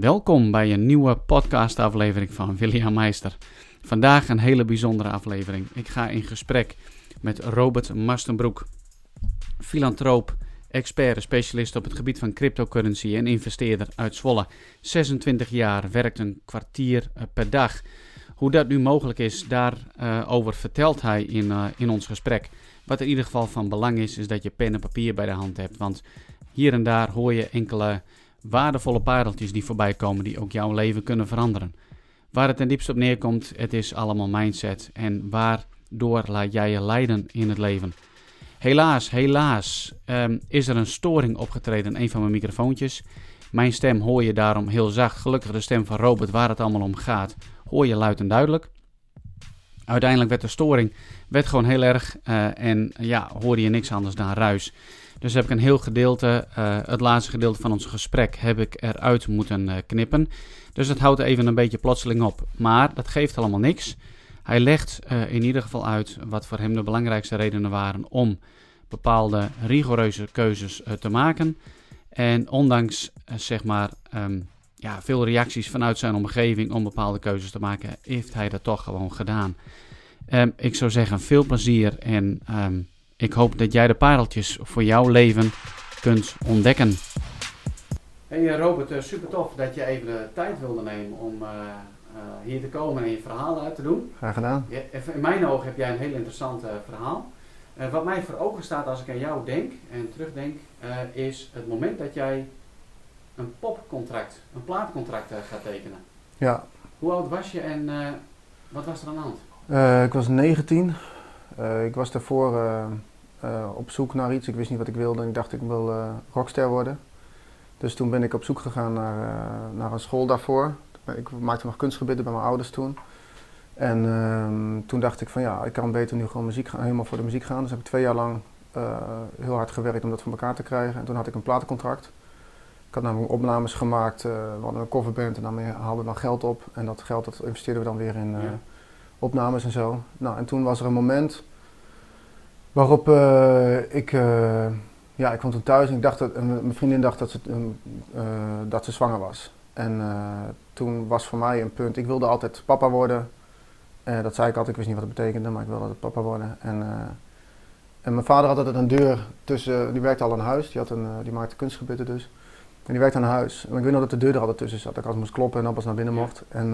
Welkom bij een nieuwe podcastaflevering van William Meister. Vandaag een hele bijzondere aflevering. Ik ga in gesprek met Robert Mastenbroek, filantroop, expert specialist op het gebied van cryptocurrency en investeerder uit Zwolle. 26 jaar, werkt een kwartier eh, per dag. Hoe dat nu mogelijk is, daarover vertelt hij in, uh, in ons gesprek. Wat in ieder geval van belang is, is dat je pen en papier bij de hand hebt. Want hier en daar hoor je enkele waardevolle pareltjes die voorbij komen, die ook jouw leven kunnen veranderen. Waar het ten diepste op neerkomt, het is allemaal mindset. En waardoor laat jij je leiden in het leven? Helaas, helaas um, is er een storing opgetreden in een van mijn microfoontjes. Mijn stem hoor je daarom heel zacht. Gelukkig de stem van Robert, waar het allemaal om gaat, hoor je luid en duidelijk. Uiteindelijk werd de storing werd gewoon heel erg uh, en ja, hoorde je niks anders dan ruis. Dus heb ik een heel gedeelte, uh, het laatste gedeelte van ons gesprek, heb ik eruit moeten uh, knippen. Dus dat houdt even een beetje plotseling op. Maar dat geeft allemaal niks. Hij legt uh, in ieder geval uit wat voor hem de belangrijkste redenen waren om bepaalde rigoureuze keuzes te maken. En ondanks zeg maar um, ja, veel reacties vanuit zijn omgeving om bepaalde keuzes te maken, heeft hij dat toch gewoon gedaan. Um, ik zou zeggen, veel plezier en um, ik hoop dat jij de pareltjes voor jouw leven kunt ontdekken. Hey Robert, uh, super tof dat je even de tijd wilde nemen om uh, uh, hier te komen en je verhaal uit te doen. Graag gedaan. Ja, in mijn ogen heb jij een heel interessant verhaal. wat mij voor ogen staat als ik aan jou denk en terugdenk, is het moment dat jij een popcontract, een plaatcontract gaat tekenen. Ja. Hoe oud was je en wat was er aan de hand? ik was 19. ik was daarvoor uh, op zoek naar iets. Ik wist niet wat ik wilde en ik dacht ik wil uh, rockster worden. Dus toen ben ik op zoek gegaan naar, uh, naar een school daarvoor. Ik maakte nog kunstgebieden bij mijn ouders toen. En ehm, toen dacht ik van ja, ik kan beter nu gewoon muziek gaan, helemaal voor de muziek gaan. Dus heb ik twee jaar lang heel hard gewerkt om dat voor elkaar te krijgen. En toen had ik een platencontract. Ik had namelijk opnames gemaakt, we hadden een coverband en daarmee haalden we dan geld op. En dat geld dat investeerden we dan weer in opnames en zo. Nou, en toen was er een moment Waarop uh, ik, uh, ja, ik kwam toen thuis en ik dacht dat, mijn vriendin dacht dat ze, uh, dat ze zwanger was. En toen was voor mij een punt, ik wilde altijd papa worden. dat zei ik altijd, ik wist niet wat het betekende, maar ik wilde altijd papa worden. En, en mijn vader had altijd een deur tussen, die werkte al in huis, die, had een, die maakte kunstgebieden dus. En die werkte aan huis. En ik weet nog dat de deur er altijd tussen zat, dat ik altijd moest kloppen en dan pas naar binnen mocht. En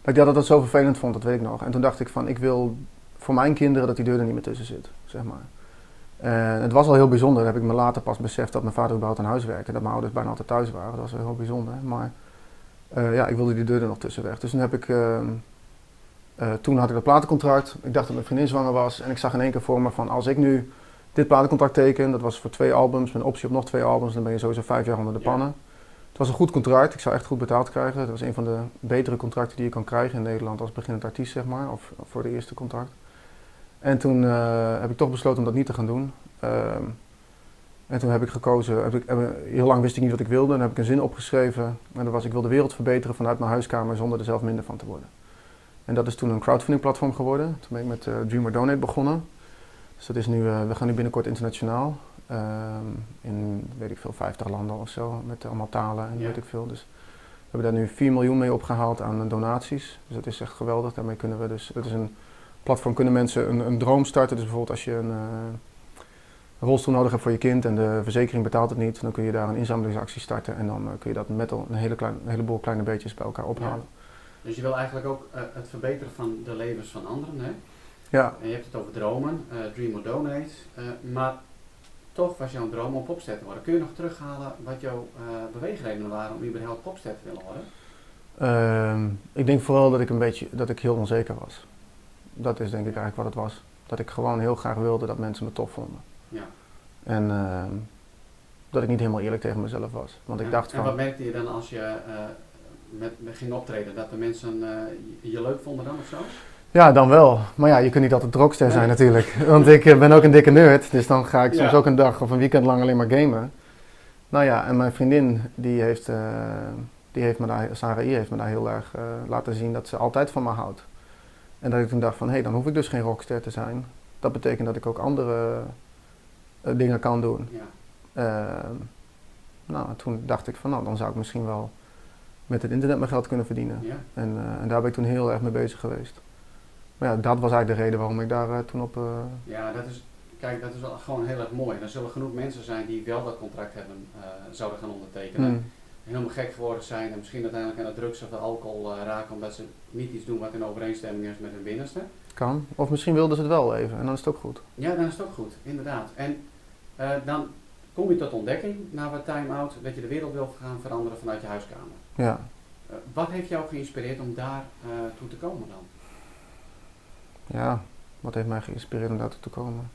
dat ik dat altijd zo vervelend vond, dat weet ik nog. En toen dacht ik van, ik wil voor mijn kinderen dat die deur er niet meer tussen zit, zeg maar. En het was al heel bijzonder, dat heb ik me later pas beseft dat mijn vader überhaupt aan huis werkte. Dat mijn ouders bijna altijd thuis waren, dat was heel bijzonder. Maar uh, ja, ik wilde die deur er nog tussen weg. Dus toen heb ik, uh, uh, toen had ik dat platencontract. Ik dacht dat mijn vriendin zwanger was. En ik zag in één keer voor me van, als ik nu dit platencontract teken, dat was voor twee albums, met een optie op nog twee albums, dan ben je sowieso vijf jaar onder de pannen. Ja. Het was een goed contract, ik zou echt goed betaald krijgen. Het was een van de betere contracten die je kan krijgen in Nederland als beginnend artiest, zeg maar, of, of voor de eerste contract. En toen uh, heb ik toch besloten om dat niet te gaan doen. Uh, en toen heb ik gekozen, heb ik, heel lang wist ik niet wat ik wilde. Dan heb ik een zin opgeschreven. En dat was, ik wil de wereld verbeteren vanuit mijn huiskamer zonder er zelf minder van te worden. En dat is toen een crowdfunding platform geworden. Toen ben ik met uh, Dreamer Donate begonnen. Dus dat is nu, we gaan nu binnenkort internationaal. Ehm, in, weet ik veel, 50 landen of zo. Met allemaal talen en ja. weet ik veel. Dus we hebben daar nu 4 miljoen mee opgehaald aan donaties. Dus dat is echt geweldig. Daarmee kunnen we dus, dat is een platform kunnen mensen een, een droom starten. Dus bijvoorbeeld als je een, uh, een, rolstoel nodig hebt voor je kind en de verzekering betaalt het niet, dan kun je daar een inzamelingsactie starten en dan uh, kun je dat met een, hele klein, een heleboel kleine beetjes bij elkaar ophalen. Ja. Dus je wil eigenlijk ook uh, het verbeteren van de levens van anderen, hè? Ja. En je hebt het over dromen, Dream or Donate, maar toch was jouw droom om popster te worden. Kun je nog terughalen wat jouw beweegredenen waren om überhaupt popster te willen worden? Ehm, ik denk vooral dat ik een beetje, dat ik heel onzeker was dat is denk ik eigenlijk wat het was. Dat ik gewoon heel graag wilde dat mensen me tof vonden. Ja. En uh, dat ik niet helemaal eerlijk tegen mezelf was. Want ik dacht en wat merkte je dan als je uh, met, ging optreden? Dat de mensen uh, je leuk vonden dan of zo? Ja, dan wel. Maar ja, je kunt niet altijd rockster zijn natuurlijk. Want ik ben ook een dikke nerd. Dus dan ga ik soms ja. ook een dag of een weekend lang alleen maar gamen. Nou ja, en mijn vriendin, die heeft, die heeft me daar, Sarah I. heeft me daar heel erg laten zien dat ze altijd van me houdt. En dat ik toen dacht van, hé, hey, dan hoef ik dus geen rockster te zijn. Dat betekent dat ik ook andere uh, dingen kan doen. Ja. Uh, Nou, toen dacht ik van nou, dan zou ik misschien wel met het internet mijn geld kunnen verdienen. Ja. En, eh, en daar ben ik toen heel erg mee bezig geweest. Maar ja, dat was eigenlijk de reden waarom ik daar eh, toen op... eh, Ja, dat is, kijk, dat is wel gewoon heel erg mooi. Er zullen genoeg mensen zijn die wel dat contract hebben, eh, zouden gaan ondertekenen. hmm, Helemaal gek geworden zijn en misschien uiteindelijk aan de drugs of de alcohol eh, raken omdat ze niet iets doen wat in overeenstemming is met hun binnenste. kan. Of misschien wilden ze het wel even en dan is het ook goed. Ja, dan is het ook goed, inderdaad. En eh, dan kom je tot ontdekking na wat time-out dat je de wereld wil gaan veranderen vanuit je huiskamer. Ja. Eh, wat heeft jou geïnspireerd om daar toe te komen dan? Ja, wat heeft mij geïnspireerd om daartoe te komen?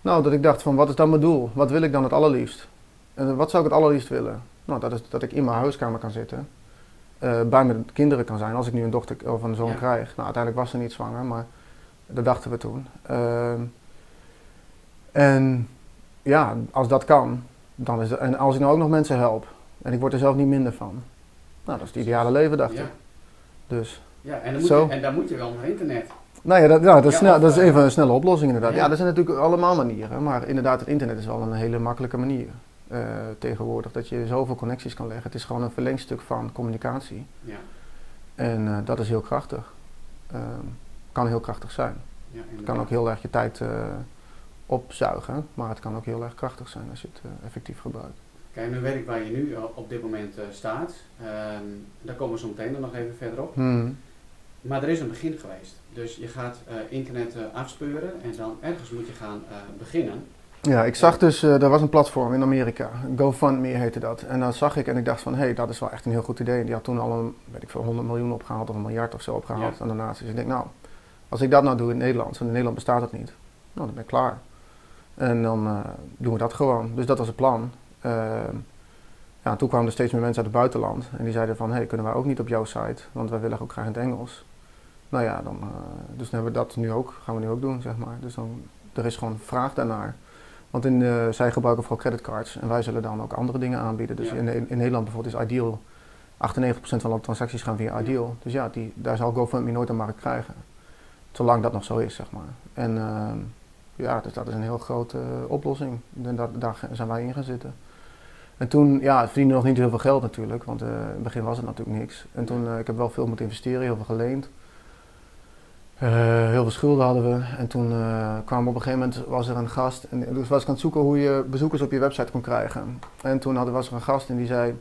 Nou, dat ik dacht van, wat is dan mijn doel? Wat wil ik dan het allerliefst? En wat zou ik het allerliefst willen? Nou, dat is dat ik in mijn huiskamer kan zitten. eh, bij mijn kinderen kan zijn, als ik nu een dochter of een zoon Ja. krijg. Nou, uiteindelijk was ze niet zwanger, maar dat dachten we toen. Ehm, en ja, als dat kan, dan is en als ik nou ook nog mensen help, en ik word er zelf niet minder van. Nou, dat is het ideale leven, dacht Ja, ik. Dus ja en, dan moet Zo. je, en dan moet je wel naar internet. nou ja, dat, ja, dat, is, Ja, snel, dat is eh, even een snelle oplossing inderdaad. ja. Ja, er zijn natuurlijk allemaal manieren. Maar inderdaad, het internet is wel een hele makkelijke manier eh, tegenwoordig. Dat je zoveel connecties kan leggen. Het is gewoon een verlengstuk van communicatie. Ja, En eh, dat is heel krachtig. Ehm, kan heel krachtig zijn. ja, Het kan ook heel erg je tijd eh, opzuigen. Maar het kan ook heel erg krachtig zijn als je het effectief gebruikt. Kijk, nu weet ik waar je nu op dit moment staat. Ehm, daar komen we zo meteen nog even verder op. Hmm. Maar er is een begin geweest. Dus je gaat internet eh, afspeuren en dan ergens moet je gaan beginnen. Ja, ik zag dus, eh er was een platform in Amerika, GoFundMe heette dat. En dat zag ik en ik dacht van, hé, hey, dat is wel echt een heel goed idee. Die had toen al een, weet ik veel, 100 miljoen opgehaald of een miljard of zo opgehaald Ja. aan donaties. Ik denk, nou, als ik dat nou doe in Nederland, en in Nederland bestaat het niet, nou, dan ben ik klaar. En dan eh, doen we dat gewoon. Dus dat was het plan. Ehm, ja, toen kwamen er steeds meer mensen uit het buitenland. En die zeiden van, hé, hey, kunnen wij ook niet op jouw site? Want wij willen ook graag in het Engels. Nou ja, dan, eh, dus dan hebben we dat nu ook, gaan we nu ook doen, zeg maar. Dus dan, er is gewoon vraag daarnaar. Want in, eh, zij gebruiken vooral creditcards en wij zullen dan ook andere dingen aanbieden. Dus Ja. in, in Nederland bijvoorbeeld is Ideal, 98% van de transacties gaan via Ideal. Dus ja, die, daar zal GoFundMe nooit een markt krijgen. Zolang dat nog zo is, zeg maar. En ehm, ja, dus dat is een heel grote eh, oplossing. En daar, daar zijn wij in gaan zitten. En toen, ja, het verdiende nog niet heel veel geld natuurlijk, want eh, in het begin was het natuurlijk niks. En toen, ik heb wel veel moeten investeren, heel veel geleend. Eh, heel veel schulden hadden we. En toen eh, kwam op een gegeven moment, was er een gast. En dus was ik aan het zoeken hoe je bezoekers op je website kon krijgen. En toen had, was er een gast en die zei,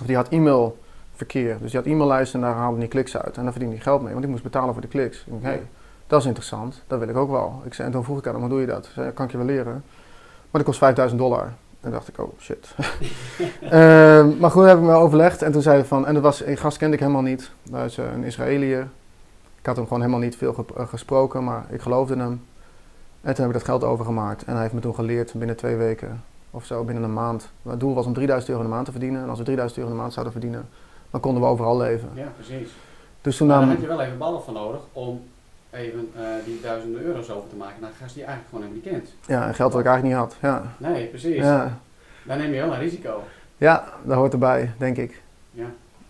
of die had e-mailverkeer. Dus die had e-maillijsten en daar haalde hij kliks uit. En daar verdiende hij geld mee, want ik moest betalen voor de kliks. Ik dacht, hé, hey, dat is interessant, dat wil ik ook wel. Ik zei, en toen vroeg ik aan hem, hoe doe je dat? Zei, kan ik je wel leren. Maar dat kost 5000 dollar. En dacht ik, oh shit. Ehm, maar goed, heb ik me overlegd. En toen zei hij van, en dat was, een gast kende ik helemaal niet. Dat is eh, een Israëliër. Ik had hem gewoon helemaal niet veel eh, gesproken, maar ik geloofde hem. En toen heb ik dat geld overgemaakt. En hij heeft me toen geleerd binnen twee weken of zo, binnen een maand. Het doel was om 3000 euro in de maand te verdienen. En als we 3000 euro in de maand zouden verdienen, dan konden we overal leven. Ja, precies. Dus toen Maar dan nam heb je wel even ballen voor nodig om even eh, die duizenden euro's over te maken naar een gast die je eigenlijk gewoon helemaal niet kent. ja, geld wat ik eigenlijk niet had. Ja, Nee, precies. ja. Dan neem je wel een risico. ja dat hoort erbij, denk ik. Ja.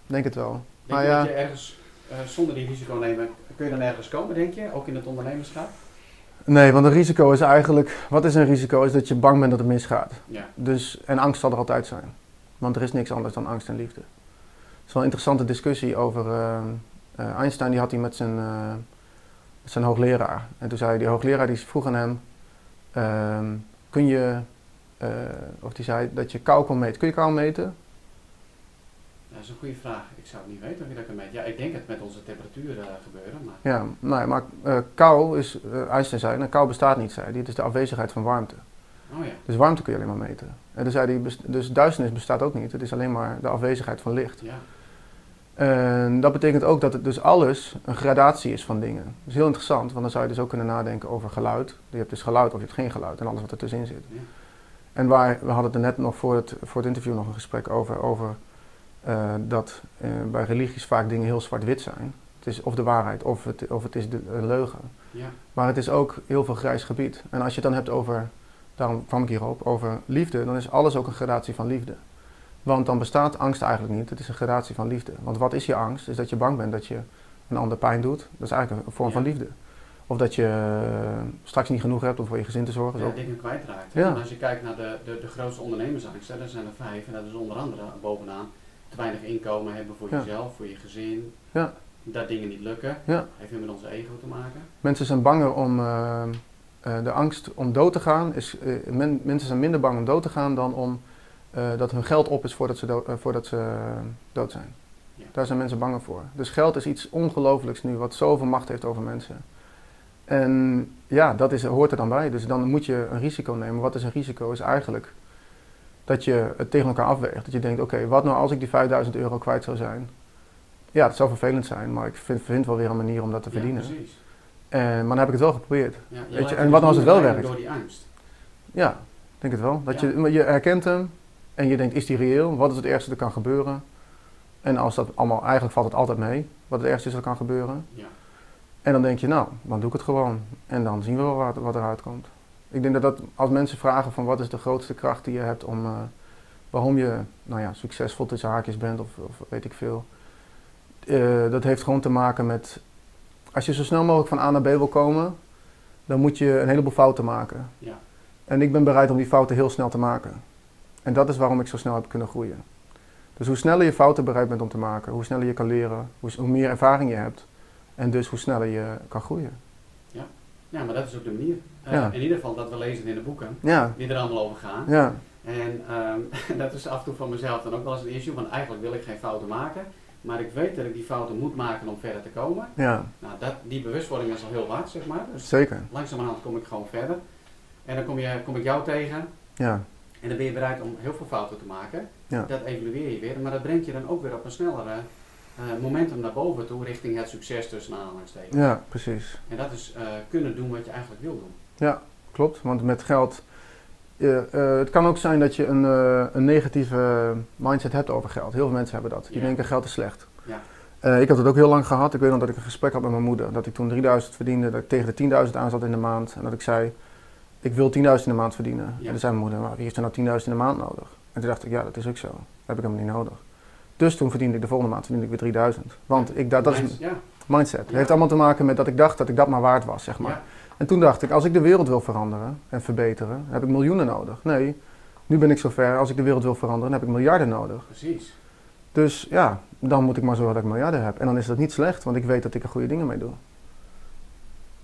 Denk het wel. Denk Maar ja. dat je ergens eh, zonder die risico nemen, kun je dan ergens komen, denk je? Ook in het ondernemerschap? Nee, want een risico is eigenlijk, wat is een risico? Is dat je bang bent dat het misgaat. Ja. Dus, en angst zal er altijd zijn. Want er is niks anders dan angst en liefde. Het is wel een interessante discussie over uh, uh, Einstein, die had hij met zijn, uh, zijn hoogleraar. En toen zei die hoogleraar, die vroeg aan hem, uh, kun je, of die zei dat je kou kon meten. Kun je kou meten? Dat is een goede vraag. Ik zou het niet weten of je dat kan meten. Ja, ik denk het met onze temperatuur uh, gebeuren, maar... Ja, nee, maar uh, kou is, uh, Einstein zei, nou, kou bestaat niet, zei hij. Het is de afwezigheid van warmte. Oh ja. Dus warmte kun je alleen maar meten. En toen zei hij, dus duisternis bestaat ook niet. Het is alleen maar de afwezigheid van licht. Ja. En dat betekent ook dat het dus alles een gradatie is van dingen. Dat is heel interessant, want dan zou je dus ook kunnen nadenken over geluid. Je hebt dus geluid of je hebt geen geluid en alles wat er tussenin zit. Ja. En waar, we hadden het er net nog voor het, voor het interview nog een gesprek over, over uh, dat uh, bij religies vaak dingen heel zwart-wit zijn. Het is of de waarheid of het, of het is de uh, leugen. Ja. Maar het is ook heel veel grijs gebied. En als je het dan hebt over, daarom kwam ik hierop, over liefde, dan is alles ook een gradatie van liefde. Want dan bestaat angst eigenlijk niet, het is een gradatie van liefde. Want wat is je angst? Is dat je bang bent dat je een ander pijn doet. Dat is eigenlijk een vorm Ja. van liefde. Of dat je eh, straks niet genoeg hebt om voor je gezin te zorgen. Ja, Zo. dingen kwijtraakt. Ja. En als je kijkt naar de, de, de grootste ondernemersangsten, er zijn er vijf. En dat is onder andere bovenaan te weinig inkomen hebben voor Ja. jezelf, voor je gezin. Ja. Dat dingen niet lukken. Ja. Heeft weer met onze ego te maken. Mensen zijn banger om eh, eh, de angst om dood te gaan. Is, eh, men- mensen zijn minder bang om dood te gaan dan om dat hun geld op is voordat ze, dood- voordat ze dood zijn. Ja. Daar zijn mensen bang voor. Dus geld is iets ongelooflijks nu, wat zoveel macht heeft over mensen. En ja, dat is, hoort er dan bij. Dus dan moet je een risico nemen. Wat is een risico? Is eigenlijk dat je het tegen elkaar afweegt. Dat je denkt, oké, wat nou als ik die 5000 euro kwijt zou zijn? Ja, het zou vervelend zijn, maar ik vind, vind wel weer een manier om dat te verdienen. Ja, precies. Eh, maar dan heb ik het wel geprobeerd. Ja, je je, laat en je wat dus als het wel werkt? Door die angst. Ja, ik denk het wel. Dat Ja. je, je herkent hem en je denkt, is die reëel? Wat is het ergste dat kan gebeuren? En als dat allemaal, eigenlijk valt het altijd mee, wat het ergste is dat kan gebeuren. Ja. En dan denk je, nou, dan doe ik het gewoon. En dan zien we wel wat, wat eruit komt. Ik denk dat, dat als mensen vragen van wat is de grootste kracht die je hebt om, eh, waarom je, nou ja, succesvol tussen haakjes bent of, of weet ik veel. Eh, dat heeft gewoon te maken met, als je zo snel mogelijk van A naar B wil komen, dan moet je een heleboel fouten maken. Ja. En ik ben bereid om die fouten heel snel te maken. En dat is waarom ik zo snel heb kunnen groeien. Dus hoe sneller je fouten bereid bent om te maken, hoe sneller je kan leren, hoe, hoe meer ervaring je hebt. En dus hoe sneller je kan groeien. Ja, maar dat is ook de manier. Eh, Ja. In ieder geval dat we lezen in de boeken, Ja, die er allemaal over gaan. ja, En ehm, dat is af en toe voor mezelf dan ook wel eens een issue, want eigenlijk wil ik geen fouten maken. Maar ik weet dat ik die fouten moet maken om verder te komen. ja, Nou, dat, die bewustwording is al heel wat, zeg maar. Dus zeker. langzamerhand kom ik gewoon verder. En dan kom, je, kom ik jou tegen Ja, en dan ben je bereid om heel veel fouten te maken. Ja. Dat evalueer je weer, maar dat brengt je dan ook weer op een snellere momentum naar boven toe, richting het succes tussen aanhalingstekens. ja, precies. En dat is eh, kunnen doen wat je eigenlijk wil doen. Klopt, want met geld. eh, eh, het kan ook zijn dat je een, eh, een negatieve mindset hebt over geld. Heel veel mensen hebben dat. Die Ja. denken geld is slecht. Ja. Eh, ik had het ook heel lang gehad. Ik weet nog dat ik een gesprek had met mijn moeder. Dat ik toen 3000 verdiende, dat ik tegen de 10.000 aan zat in de maand. En dat ik zei, ik wil 10.000 in de maand verdienen. Ja. En toen zei mijn moeder, maar wie heeft er nou 10.000 in de maand nodig? En toen dacht ik, ja, dat is ook zo. Dat heb ik helemaal niet nodig. Dus toen verdiende ik de volgende maand verdiende ik weer 3000. Want ik, dat, dat is ja, mindset. Het Ja. heeft allemaal te maken met dat ik dacht dat ik dat maar waard was, zeg maar. ja, En toen dacht ik, als ik de wereld wil veranderen en verbeteren, heb ik miljoenen nodig. Nee, nu ben ik zover, als ik de wereld wil veranderen, dan heb ik miljarden nodig. precies. Dus ja, dan moet ik maar zorgen dat ik miljarden heb. En dan is dat niet slecht, want ik weet dat ik er goede dingen mee doe.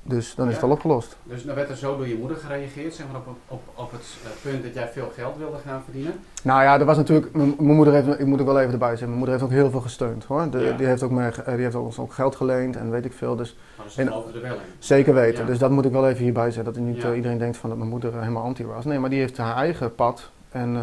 Dus dan is het al opgelost. Dus dan werd er zo door je moeder gereageerd, zeg maar, op, op, op het eh, punt dat jij veel geld wilde gaan verdienen. Nou ja, er was natuurlijk, mijn moeder heeft, ik moet ook wel even erbij zeggen, mijn moeder heeft ook heel veel gesteund hoor. De- Ja. Die heeft ook mij, ge- die heeft ons ook geld geleend en weet ik veel. Dus Maar ze geloofden er wel in. Zeker weten. Ja. Dus dat moet ik wel even hierbij zeggen. Dat niet eh, iedereen denkt van dat mijn moeder eh, helemaal anti was. Nee, maar die heeft haar eigen pad. En, eh,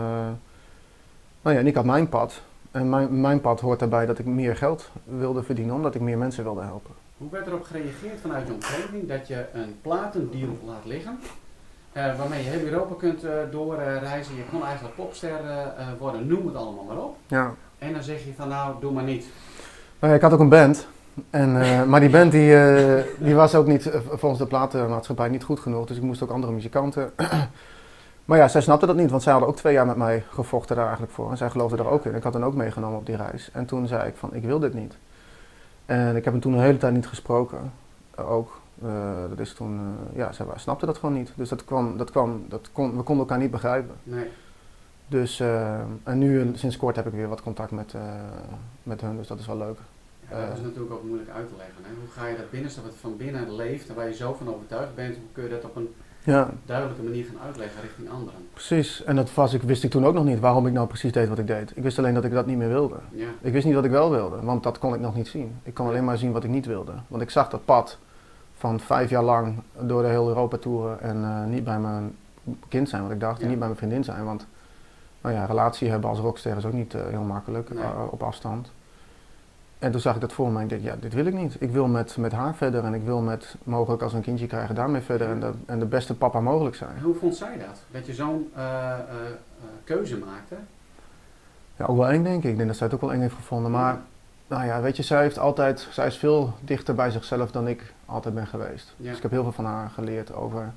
nou ja, en ik had mijn pad. En mijn, mijn pad hoort daarbij dat ik meer geld wilde verdienen, omdat ik meer mensen wilde helpen. Hoe werd erop gereageerd vanuit je omgeving dat je een platendeal laat liggen? eh, waarmee je heel Europa kunt eh, doorreizen. je kon eigenlijk popster eh, worden, noem het allemaal maar op. Ja. En dan zeg je van nou, doe maar niet. Nou ja, ik had ook een band. En, maar die band die, die was ook niet, volgens de platenmaatschappij niet goed genoeg. Dus ik moest ook andere muzikanten. maar ja, zij snapte dat niet, want zij hadden ook twee jaar met mij gevochten daar eigenlijk voor. En zij geloofde er ook in. Ik had hen ook meegenomen op die reis. En toen zei ik van, ik wil dit niet. En ik heb hem toen een hele tijd niet gesproken. Ook. Eh, dat is toen, eh, ja, zij snapte dat gewoon niet. Dus dat kwam, dat kwam, dat kon, we konden elkaar niet begrijpen. Nee. Dus, eh, en nu sinds kort heb ik weer wat contact met, met hun, dus dat is wel leuk. Ja, dat is natuurlijk ook moeilijk uit te leggen. Hè? Hoe ga je dat binnenste wat van binnen leeft en waar je zo van overtuigd bent, hoe kun je dat op een Ja, duidelijke manier gaan uitleggen richting anderen? precies. En dat was, ik, wist ik toen ook nog niet waarom ik nou precies deed wat ik deed. Ik wist alleen dat ik dat niet meer wilde. Ja, Ik wist niet wat ik wel wilde, want dat kon ik nog niet zien. Ik kon alleen maar zien wat ik niet wilde. Want ik zag dat pad van vijf jaar lang door de hele Europa toeren en eh, niet bij mijn kind zijn, wat ik dacht, en Ja. niet bij mijn vriendin zijn. Want nou ja, relatie hebben als rockster is ook niet eh, heel makkelijk Nee. eh, op afstand. En toen zag ik dat voor me en ik dacht, ja, dit wil ik niet. Ik wil met, met haar verder en ik wil met, mogelijk als een kindje krijgen, daarmee verder en, dat, en de beste papa mogelijk zijn. En hoe vond zij dat? Dat je zo'n eh, eh, eh, keuze maakte? Ja, ook wel eng denk ik. Ik denk dat zij het ook wel eng heeft gevonden. Maar nou ja, weet je, zij heeft altijd, zij is veel dichter bij zichzelf dan ik altijd ben geweest. Ja. Dus ik heb heel veel van haar geleerd over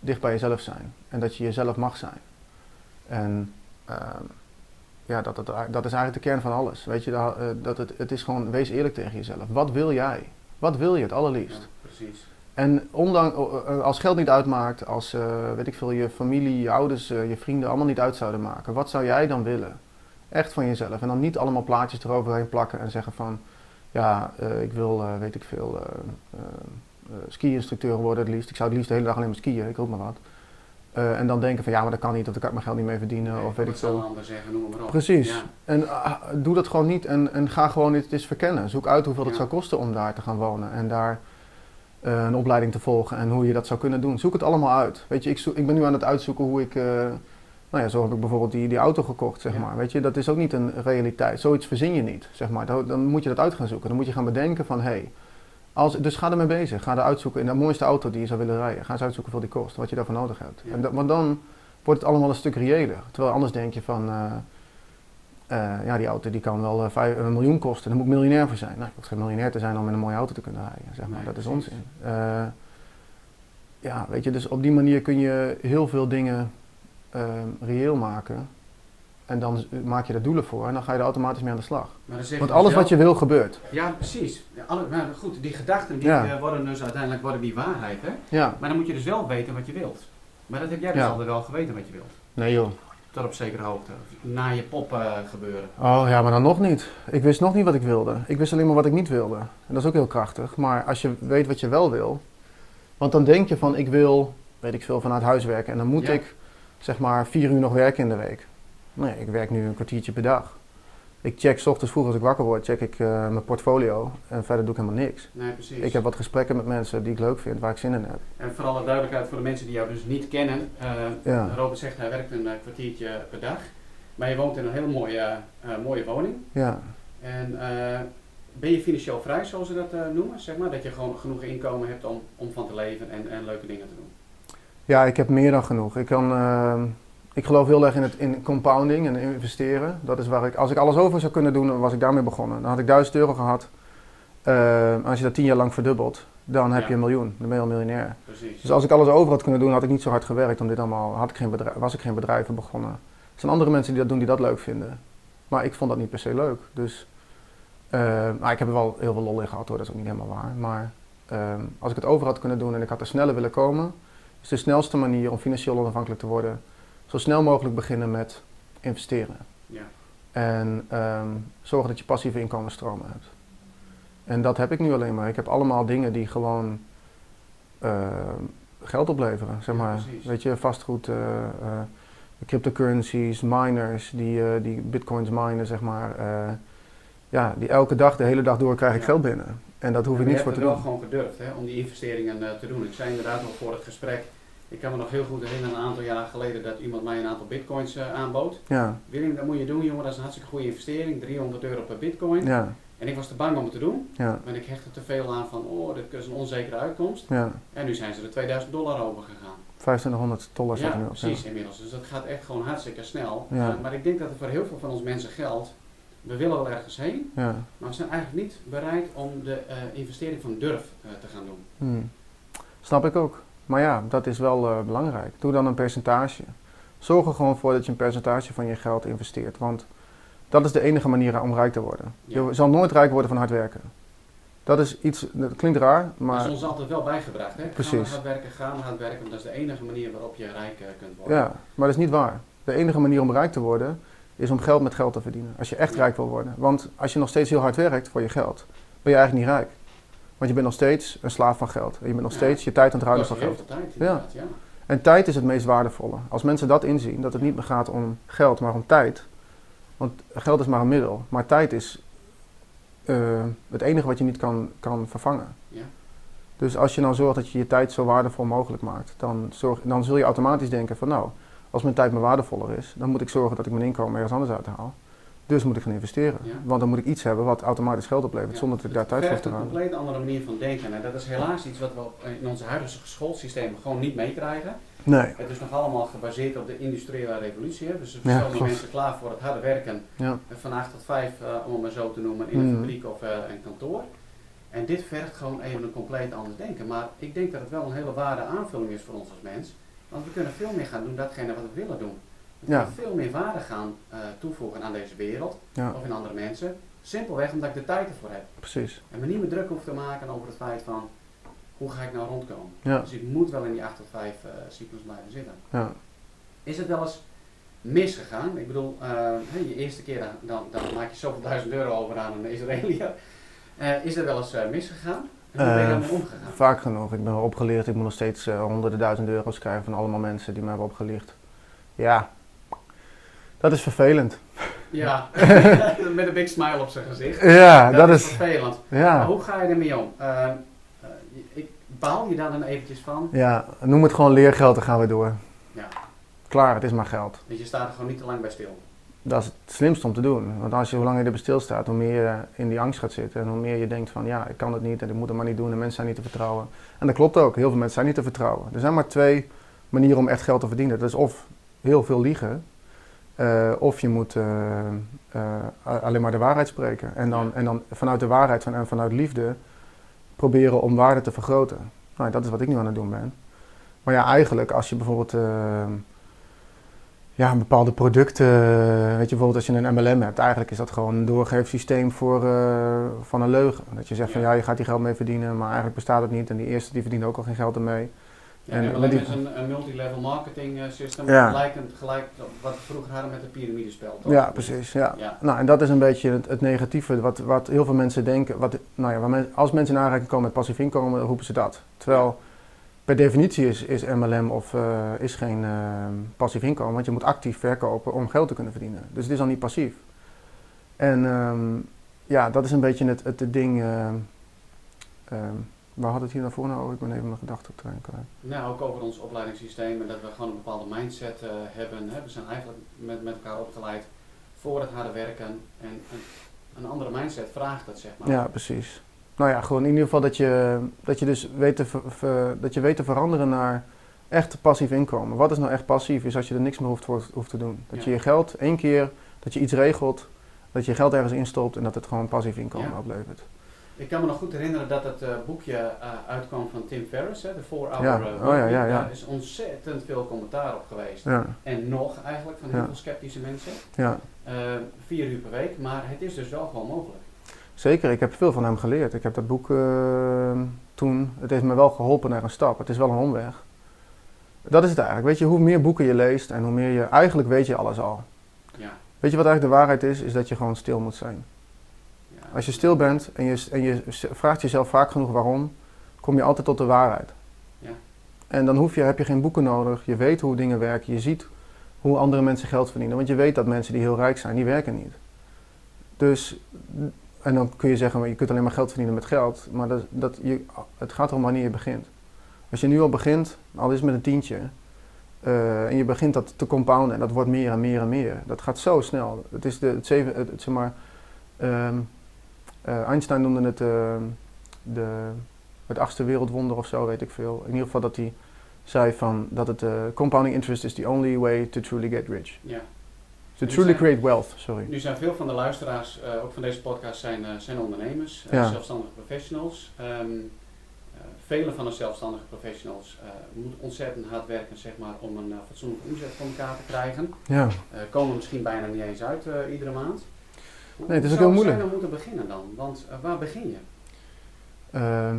dicht bij jezelf zijn. En dat je jezelf mag zijn. En ehm, ja, dat, dat, dat is eigenlijk de kern van alles. Weet je, dat, eh, dat het, het is gewoon, wees eerlijk tegen jezelf. Wat wil jij? Wat wil je het allerliefst? Ja, precies. En ondanks, als geld niet uitmaakt, als uh, weet ik veel, je familie, je ouders, uh, je vrienden allemaal niet uit zouden maken, wat zou jij dan willen? Echt van jezelf. En dan niet allemaal plaatjes eroverheen plakken en zeggen van, ja, uh, ik wil, weet ik veel, ski-instructeur worden het liefst. Ik zou het liefst de hele dag alleen maar skiën, ik roep maar wat. Uh, en dan denken van ja, maar dat kan niet, of daar kan ik mijn geld niet mee verdienen. Nee, of weet ik veel. ander zeggen, noem maar op. Precies. Ja. En uh, doe dat gewoon niet en, en ga gewoon dit eens verkennen. Zoek uit hoeveel het zou kosten om daar te gaan wonen en daar uh, een opleiding te volgen en hoe je dat zou kunnen doen. Zoek het allemaal uit. Weet je, ik, zoek, ik ben nu aan het uitzoeken hoe ik. Uh, nou ja, zo heb ik bijvoorbeeld die, die auto gekocht, zeg Ja. maar. Weet je, dat is ook niet een realiteit. Zoiets verzin je niet, zeg maar. Dan, dan moet je dat uit gaan zoeken. Dan moet je gaan bedenken van, hé, hey, als, dus ga ermee bezig. Ga er uitzoeken in de mooiste auto die je zou willen rijden. Ga eens uitzoeken hoeveel die kost, wat je daarvoor nodig hebt. Ja. En dat, want dan wordt het allemaal een stuk reëler. Terwijl anders denk je van, eh, eh, ja, die auto die kan wel vijf- een miljoen kosten. Daar moet ik miljonair voor zijn. Nou, je hoeft geen miljonair te zijn om met een mooie auto te kunnen rijden. Zeg maar. Nee, dat is onzin. Ja, weet je, dus op die manier kun je heel veel dingen reëel maken. En dan maak je er doelen voor en dan ga je er automatisch mee aan de slag. Want je alles wat je wil gebeurt. Ja, precies. Alle, maar goed, die gedachten die Ja. eh, worden dus uiteindelijk worden die waarheid, hè? Ja, Maar dan moet je dus wel weten wat je wilt. Maar dat heb jij dus Ja. altijd wel geweten wat je wilt. nee joh. Tot op zekere hoogte. Na je pop eh, gebeuren. Oh ja, maar dan nog niet. Ik wist nog niet wat ik wilde. Ik wist alleen maar wat ik niet wilde. En dat is ook heel krachtig. Maar als je weet wat je wel wil. Want dan denk je van ik wil, weet ik veel, vanuit huis werken. En dan moet ik zeg maar vier uur nog werken in de week. Nee, ik werk nu een kwartiertje per dag. Ik check 's ochtends vroeg als ik wakker word, check ik eh, mijn portfolio. En verder doe ik helemaal niks. Nee, precies. Ik heb wat gesprekken met mensen die ik leuk vind, waar ik zin in heb. En voor alle duidelijkheid voor de mensen die jou dus niet kennen. eh, Ja. Robert zegt hij werkt een eh, kwartiertje per dag. Maar je woont in een hele mooie, mooie woning. Ja, En ben je financieel vrij, zoals ze dat noemen? Zeg maar? Dat je gewoon genoeg inkomen hebt om, om van te leven en, en leuke dingen te doen. Ja, ik heb meer dan genoeg. Ik, kan, ik geloof heel erg in, het, in compounding en investeren. Dat is waar ik, als ik alles over zou kunnen doen, was ik daarmee begonnen. Dan had ik 1000 euro gehad. Eh, als je dat 10 jaar lang verdubbelt, dan heb Ja. je een miljoen. Dan ben je al miljonair. Precies. Dus als ik alles over had kunnen doen, had ik niet zo hard gewerkt om dit allemaal. Had ik geen bedrijf, was ik geen bedrijven begonnen. Er zijn andere mensen die dat doen die dat leuk vinden. Maar ik vond dat niet per se leuk. Dus nou, ik heb er wel heel veel lol in gehad hoor, dat is ook niet helemaal waar. Maar ehm, als ik het over had kunnen doen en ik had er sneller willen komen, is de snelste manier om financieel onafhankelijk te worden, zo snel mogelijk beginnen met investeren. Ja. En ehm, zorgen dat je passieve inkomensstromen hebt. En dat heb ik nu alleen maar. Ik heb allemaal dingen die gewoon ehm, geld opleveren. Zeg maar. Weet je, vastgoed, eh, eh, cryptocurrencies, miners, die, eh, die bitcoins minen, zeg maar. ja, die elke dag, de hele dag door krijg ik Ja. geld binnen. En dat hoef En ik niet voor te het wel doen. gewoon gedurfd hè, om die investeringen te doen. Ik zei inderdaad al voor het gesprek. Ik kan me nog heel goed herinneren, een aantal jaar geleden, dat iemand mij een aantal bitcoins eh, aanbood. Ja, Willem, dat moet je doen, jongen. Dat is een hartstikke goede investering. 300 euro per bitcoin. ja, En ik was te bang om het te doen. ja, Maar ik hechtte te veel aan van, oh, dit is een onzekere uitkomst. ja. En nu zijn ze er 2000 dollar over gegaan. 2500 dollar Ja, er nu precies inmiddels. Dus dat gaat echt gewoon hartstikke snel. Ja. Eh, maar ik denk dat het voor heel veel van ons mensen geldt. We willen wel ergens heen, Ja. maar we zijn eigenlijk niet bereid om de eh, investering van durf te gaan doen. Hmm. Snap ik ook. Maar ja, dat is wel eh, belangrijk. Doe dan een percentage. Zorg er gewoon voor dat je een percentage van je geld investeert. Want dat is de enige manier om rijk te worden. Ja. Je zal nooit rijk worden van hard werken. Dat is iets, dat klinkt raar, Maar dat is ons altijd wel bijgebracht. Hè? Precies. maar hard werken, ga maar hard werken. Want dat is de enige manier waarop je rijk eh, kunt worden. ja, maar dat is niet waar. De enige manier om rijk te worden is om geld met geld te verdienen. Als je echt Ja. rijk wil worden. Want als je nog steeds heel hard werkt voor je geld, ben je eigenlijk niet rijk. Want je bent nog steeds een slaaf van geld. En je bent nog steeds je tijd aan het ruilen van geld. tijd ja. En tijd is het meest waardevolle. Als mensen dat inzien, dat het niet meer gaat om geld, maar om tijd. Want geld is maar een middel, maar tijd is eh, het enige wat je niet kan, kan vervangen. Ja. Dus als je nou zorgt dat je je tijd zo waardevol mogelijk maakt, dan, zorg, dan zul je automatisch denken van nou, als mijn tijd me waardevoller is, dan moet ik zorgen dat ik mijn inkomen ergens anders uithaal. Dus moet ik gaan investeren. Ja. Want dan moet ik iets hebben wat automatisch geld oplevert, Ja. zonder dat ik daar Het tijd voor vergt hoef te een compleet andere manier van denken. En dat is helaas iets wat we in onze huidige schoolsysteem gewoon niet meekrijgen. Nee. Het is nog allemaal gebaseerd op de industriële revolutie. Hè? Dus we stellen klopt. mensen klaar voor het harde werken. Ja. Van 8 tot 5, eh, om het maar zo te noemen, in een Mhm. fabriek of eh, een kantoor. En dit vergt gewoon even een compleet anders denken. Maar ik denk dat het wel een hele waarde aanvulling is voor ons als mens. Want we kunnen veel meer gaan doen datgene wat we willen doen. Ja. veel meer waarde gaan eh, toevoegen aan deze wereld Ja, of in andere mensen. Simpelweg omdat ik de tijd ervoor heb. precies. En me niet meer druk hoef te maken over het feit van, hoe ga ik nou rondkomen? Ja. Dus ik moet wel in die 8 tot 5 uh, cyclus blijven zitten. Ja. Is het wel eens misgegaan? Ik bedoel, uh, je eerste keer dan, dan, dan, maak je zoveel duizend euro over aan een Israëliër. Is er wel eens misgegaan? En hoe ben je daarmee omgegaan? Vaak genoeg. Ik ben opgeleerd. Ik moet nog steeds honderden duizend euro's krijgen van allemaal mensen die mij hebben opgelicht. Ja, dat is vervelend. Ja, met een big smile op zijn gezicht. Ja, dat, dat is vervelend. Ja. Maar hoe ga je ermee om? Uh, ik baal je daar dan eventjes van? Ja, noem het gewoon leergeld, dan gaan we door. Ja. Klaar, het is maar geld. Dus je staat er gewoon niet te lang bij stil? Dat is het slimste om te doen. Want als je hoe langer je erbij stilstaat, hoe meer je in die angst gaat zitten. En hoe meer je denkt van ja, ik kan het niet en ik moet het maar niet doen en mensen zijn niet te vertrouwen. En dat klopt ook, heel veel mensen zijn niet te vertrouwen. Er zijn maar twee manieren om echt geld te verdienen. Dat is of heel veel liegen, uh, of je moet uh, uh, alleen maar de waarheid spreken. En dan, en dan vanuit de waarheid van, en vanuit liefde proberen om waarde te vergroten. Nou, dat is wat ik nu aan het doen ben. Maar ja, eigenlijk als je bijvoorbeeld ja, bepaalde producten, weet je bijvoorbeeld als je een MLM hebt, eigenlijk is dat gewoon een doorgeefsysteem voor, van een leugen. Dat je zegt ja. van ja, je gaat die geld mee verdienen, maar eigenlijk bestaat het niet. En die eerste die verdient ook al geen geld ermee. En MLM is een, een multilevel marketing system, ja. lijkend gelijk wat we vroeger hadden met het piramidespel. Toch? Ja, precies. Ja. ja. Nou, en dat is een beetje het, het, negatieve, wat, wat heel veel mensen denken. Wat, nou ja, men, als mensen in aanraking komen met passief inkomen, roepen ze dat. Terwijl per definitie is, is MLM of uh, is geen uh, passief inkomen, want je moet actief verkopen om geld te kunnen verdienen. Dus het is al niet passief. En um, ja, dat is een beetje het, het, ding. Um, Waar had het hier naar voren nou over? Ik ben even mijn gedachten trein kwijt. Nou, ook over ons opleidingssysteem en dat we gewoon een bepaalde mindset uh, hebben. Hè. We zijn eigenlijk met, met elkaar opgeleid voor het harde werken. En een, een andere mindset vraagt dat, zeg maar. Ja, precies. Nou ja, gewoon in ieder geval dat je, dat je dus weet te, ver, ver, dat je weet te veranderen naar echt passief inkomen. Wat is nou echt passief? Is als je er niks meer hoeft, voor, hoeft te doen. Dat ja. je je geld één keer, dat je iets regelt, dat je geld ergens instopt en dat het gewoon passief inkomen Ja. oplevert. Ik kan me nog goed herinneren dat het uh, boekje uh, uitkwam van Tim Ferriss, hè, de 4-Hour Ja. uh, Oh ja, ja, ja. Daar is ontzettend veel commentaar op geweest. Ja, En nog eigenlijk van heel Ja. veel sceptische mensen. ja. Vier uur per week, maar het is dus wel gewoon mogelijk. Zeker, ik heb veel van hem geleerd. Ik heb dat boek eh, toen, het heeft me wel geholpen naar een stap. Het is wel een omweg. Dat is het eigenlijk. Weet je, hoe meer boeken je leest en hoe meer je, eigenlijk weet je alles al. Ja. Weet je wat eigenlijk de waarheid is? Is dat je gewoon stil moet zijn. Als je stil bent en je, en je vraagt jezelf vaak genoeg waarom, kom je altijd tot de waarheid. Ja. En dan hoef je, heb je geen boeken nodig. Je weet hoe dingen werken. Je ziet hoe andere mensen geld verdienen. Want je weet dat mensen die heel rijk zijn, die werken niet. Dus, en dan kun je zeggen, maar je kunt alleen maar geld verdienen met geld. Maar dat, dat je, het gaat erom wanneer je begint. Als je nu al begint, al is het met een tientje, eh, en je begint dat te compounden en dat wordt meer en meer en meer. Dat gaat zo snel. Het is de, het zeven, het, het, zeg maar, ehm, eh, Einstein noemde het ehm, de, het achtste wereldwonder of zo, weet ik veel. In ieder geval dat hij zei van dat het eh, compounding interest is the only way to truly get rich. Ja. To truly zijn- create wealth, sorry. Nu zijn veel van de luisteraars, eh, ook van deze podcast, zijn, zijn ondernemers, Ja. zelfstandige professionals. Ehm, eh, vele van de zelfstandige professionals moeten ontzettend hard werken zeg maar, om een eh, fatsoenlijke omzet voor elkaar te krijgen. Ja. Komen misschien bijna niet eens uit iedere maand. Hoe Nee, het is ook zou- heel zou je moeilijk. nou moeten beginnen dan? Want eh, waar begin je? Ehm,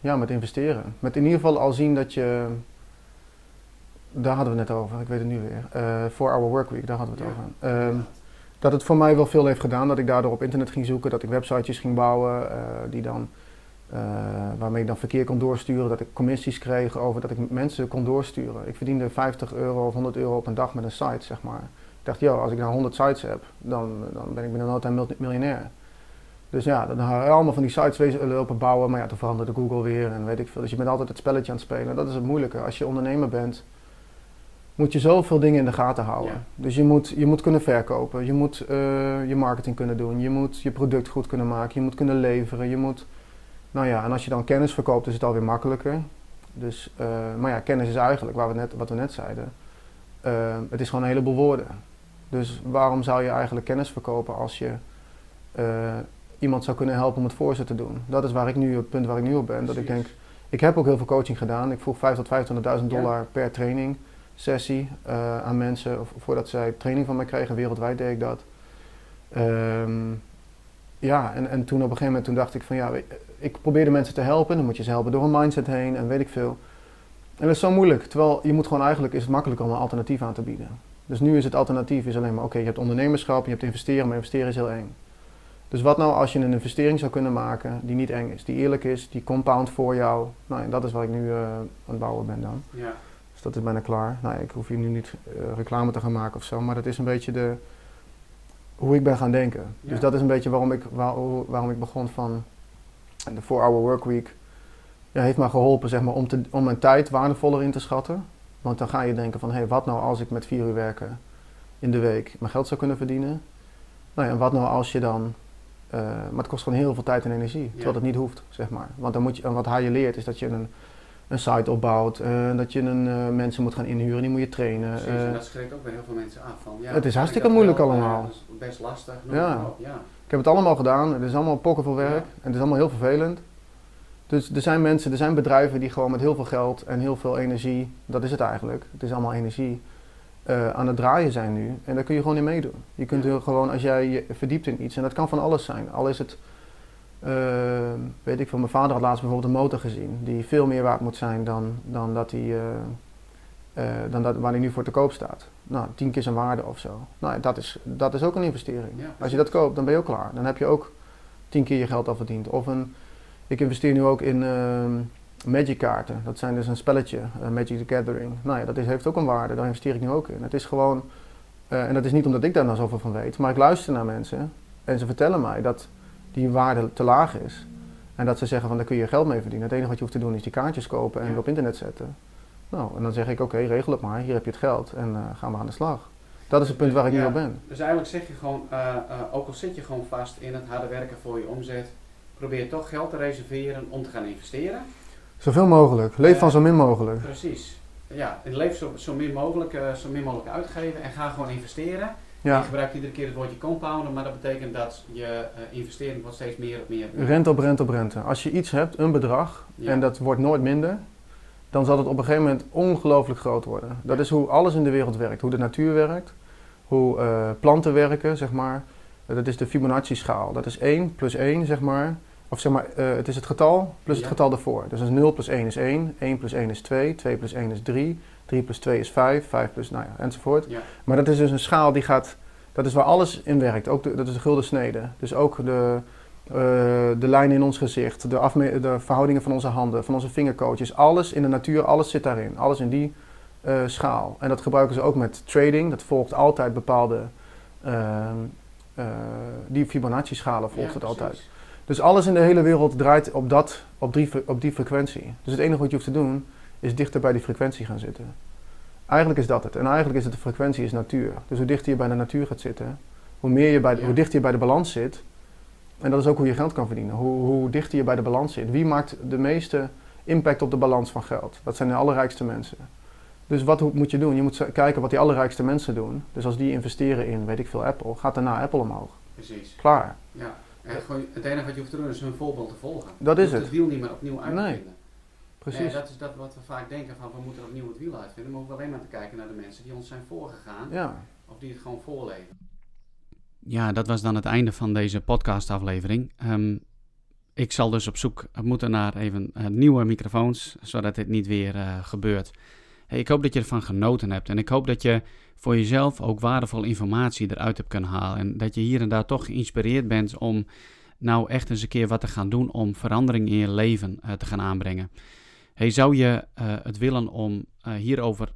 ja, met investeren. Met in ieder geval al zien dat je. Daar hadden we het net over, ik weet het nu weer. Eh voor Our Workweek, daar hadden we het Ja. over. Ehm, dat het voor mij wel veel heeft gedaan. Dat ik daardoor op internet ging zoeken, dat ik websitejes ging bouwen, eh, die dan, waarmee ik dan verkeer kon doorsturen. Dat ik commissies kreeg over dat ik mensen kon doorsturen. Ik verdiende 50 euro of 100 euro op een dag met een site, zeg maar. Ik dacht, joh, als ik nou 100 sites heb, dan, dan ben ik binnen no time mil- miljonair. Dus ja, dan gaan we allemaal van die sites wezen lopen bouwen. Maar ja, toen veranderde Google weer en weet ik veel. Dus je bent altijd het spelletje aan het spelen. Dat is het moeilijke. Als je ondernemer bent, moet je zoveel dingen in de gaten houden. Ja. Dus je moet, je moet kunnen verkopen. Je moet eh, je marketing kunnen doen. Je moet je product goed kunnen maken. Je moet kunnen leveren. Je moet... Nou ja, en als je dan kennis verkoopt, is het alweer makkelijker. Dus, eh, maar ja, kennis is eigenlijk, waar we net, wat we net zeiden, eh, het is gewoon een heleboel woorden. Dus waarom zou je eigenlijk kennis verkopen als je eh, iemand zou kunnen helpen om het voor ze te doen? Dat is waar ik nu, het punt waar ik nu op ben. Dat ik denk, ik heb ook heel veel coaching gedaan. Ik vroeg 5 tot 25.000 dollar per training sessie eh, aan mensen voordat zij training van mij kregen. Wereldwijd deed ik dat. Ehm, ja, en, en toen op een gegeven moment toen dacht ik van ja, ik probeerde mensen te helpen. Dan moet je ze helpen door een mindset heen en weet ik veel. En dat is zo moeilijk. Terwijl je moet gewoon eigenlijk, is het makkelijk om een alternatief aan te bieden. Dus nu is het alternatief is alleen maar, oké, je hebt ondernemerschap, je hebt investeren, maar investeren is heel eng. Dus wat nou als je een investering zou kunnen maken die niet eng is, die eerlijk is, die compound voor jou. Nou, en dat is wat ik nu uh, aan het bouwen ben dan. Ja. Dus dat is bijna klaar. Nou, ik hoef hier nu niet uh, reclame te gaan maken of zo, maar dat is een beetje de, hoe ik ben gaan denken. Ja. Dus dat is een beetje waarom ik, waar, waarom ik begon van de 4-hour workweek. Ja, heeft mij geholpen zeg maar, om, te, om mijn tijd waardevoller in te schatten. Want dan ga je denken van, hé, hey, wat nou als ik met vier uur werken in de week mijn geld zou kunnen verdienen? Nou ja, en wat nou als je dan... Uh, maar het kost gewoon heel veel tijd en energie, ja. terwijl het niet hoeft, zeg maar. Want dan moet je, en wat hij je leert is dat je een, een site opbouwt, uh, dat je een, uh, mensen moet gaan inhuren, die moet je trainen. Precies, en dat schrikt ook bij heel veel mensen af. Van, ja, het is hartstikke moeilijk wel, allemaal. dat is best lastig. Ja. Ja. Ik heb het allemaal gedaan, het is allemaal pokkenvol werk en het is allemaal heel vervelend. Dus er zijn mensen, er zijn bedrijven die gewoon met heel veel geld en heel veel energie, dat is het eigenlijk, het is allemaal energie, uh, aan het draaien zijn nu. En daar kun je gewoon in meedoen. Je kunt er gewoon, als jij je verdiept in iets, en dat kan van alles zijn. Al is het, uh, weet ik veel, mijn vader had laatst bijvoorbeeld een motor gezien, die veel meer waard moet zijn dan, dan, dat die, uh, dan dat, waar hij nu voor te koop staat. Nou, tien keer zijn waarde of zo. Nou, dat is, dat is ook een investering. Ja, als je dat koopt, dan ben je ook klaar. Dan heb je ook tien keer je geld al verdiend. Of een, ik investeer nu ook in Magic kaarten. Dat zijn dus een spelletje, uh, Magic the Gathering. Nou ja, dat is, heeft ook een waarde, daar investeer ik nu ook in. Het is gewoon, uh, en dat is niet omdat ik daar nou zoveel van weet, maar ik luister naar mensen en ze vertellen mij dat die waarde te laag is. En dat ze zeggen van daar kun je geld mee verdienen. Het enige wat je hoeft te doen is die kaartjes kopen en Ja. op internet zetten. Nou, en dan zeg ik oké, regel het maar, hier heb je het geld en uh, gaan we aan de slag. Dat is het punt waar ik nu op ben. Dus eigenlijk zeg je gewoon, uh, uh, ook al zit je gewoon vast in het harde werken voor je omzet, probeer toch geld te reserveren om te gaan investeren. Zoveel mogelijk, leef Eh, van zo min mogelijk. Precies. Ja, en leef zo, zo, min mogelijk, uh, zo min mogelijk uitgeven en ga gewoon investeren. Ja. Je gebruikt iedere keer het woordje compounden, maar dat betekent dat je uh, investering wordt steeds meer op meer. Rente op rente op rente. Als je iets hebt, een bedrag, Ja. en dat wordt nooit minder, dan zal het op een gegeven moment ongelooflijk groot worden. Dat Ja. is hoe alles in de wereld werkt. Hoe de natuur werkt, hoe uh, planten werken, zeg maar. Uh, dat is de Fibonacci-schaal. Dat is 1 plus 1, zeg maar. Of zeg maar, uh, het is het getal plus Ja. het getal ervoor. Dus als 0 plus 1 is 1, 1 plus 1 is 2, 2 plus 1 is 3, 3 plus 2 is 5, 5 plus, nou ja, enzovoort. Ja. Maar dat is dus een schaal die gaat, dat is waar alles in werkt. Ook de, dat is de gulden snede. Dus ook de, uh, de lijnen in ons gezicht, de, de verhoudingen van onze handen, van onze vingercoaches. Alles in de natuur, alles zit daarin. Alles in die uh, schaal. En dat gebruiken ze ook met trading. Dat volgt altijd bepaalde, uh, die Fibonacci-schalen volgt Ja, het altijd. Dus alles in de hele wereld draait op, dat, op, die, op die frequentie. Dus het enige wat je hoeft te doen, is dichter bij die frequentie gaan zitten. Eigenlijk is dat het. En eigenlijk is het de frequentie is natuur. Dus hoe dichter je bij de natuur gaat zitten, hoe, meer je bij de, hoe dichter je bij de balans zit. En dat is ook hoe je geld kan verdienen. Hoe, hoe dichter je bij de balans zit. Wie maakt de meeste impact op de balans van geld? Dat zijn de allerrijkste mensen. Dus wat moet je doen? Je moet kijken wat die allerrijkste mensen doen. Dus als die investeren in, weet ik veel, Apple, gaat daarna Apple omhoog. Precies. Klaar. Ja. Gewoon, het enige wat je hoeft te doen is hun voorbeeld te volgen. Dat Je is hoeft het. het wiel niet meer opnieuw uit te Nee, vinden. Precies. Nee, dat is dat wat we vaak denken van we moeten opnieuw het wiel uitvinden. Maar we hoeven alleen maar te kijken naar de mensen die ons zijn voorgegaan. Ja. Of die het gewoon voorleven. Ja, dat was dan het einde van deze podcastaflevering. Ehm, ik zal dus op zoek moeten naar even eh, nieuwe microfoons, zodat dit niet weer eh, gebeurt. Ik hoop dat je ervan genoten hebt en ik hoop dat je voor jezelf ook waardevolle informatie eruit hebt kunnen halen. En dat je hier en daar toch geïnspireerd bent om nou echt eens een keer wat te gaan doen om verandering in je leven eh, te gaan aanbrengen. Hey, zou je eh, het willen om eh, hierover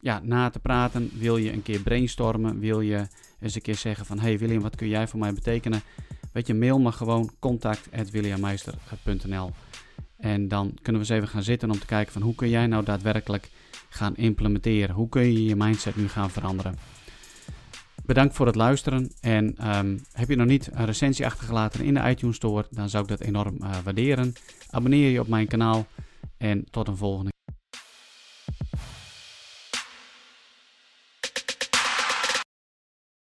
ja, na te praten? Wil je een keer brainstormen? Wil je eens een keer zeggen van... Hey William, wat kun jij voor mij betekenen? Weet je, mail me gewoon contact.williammeister.nl En dan kunnen we eens even gaan zitten om te kijken van... Hoe kun jij nou daadwerkelijk gaan implementeren? Hoe kun je je mindset nu gaan veranderen? Bedankt voor het luisteren. En ehm, heb je nog niet een recensie achtergelaten in de iTunes Store... dan zou ik dat enorm uh, waarderen. Abonneer je op mijn kanaal. En tot een volgende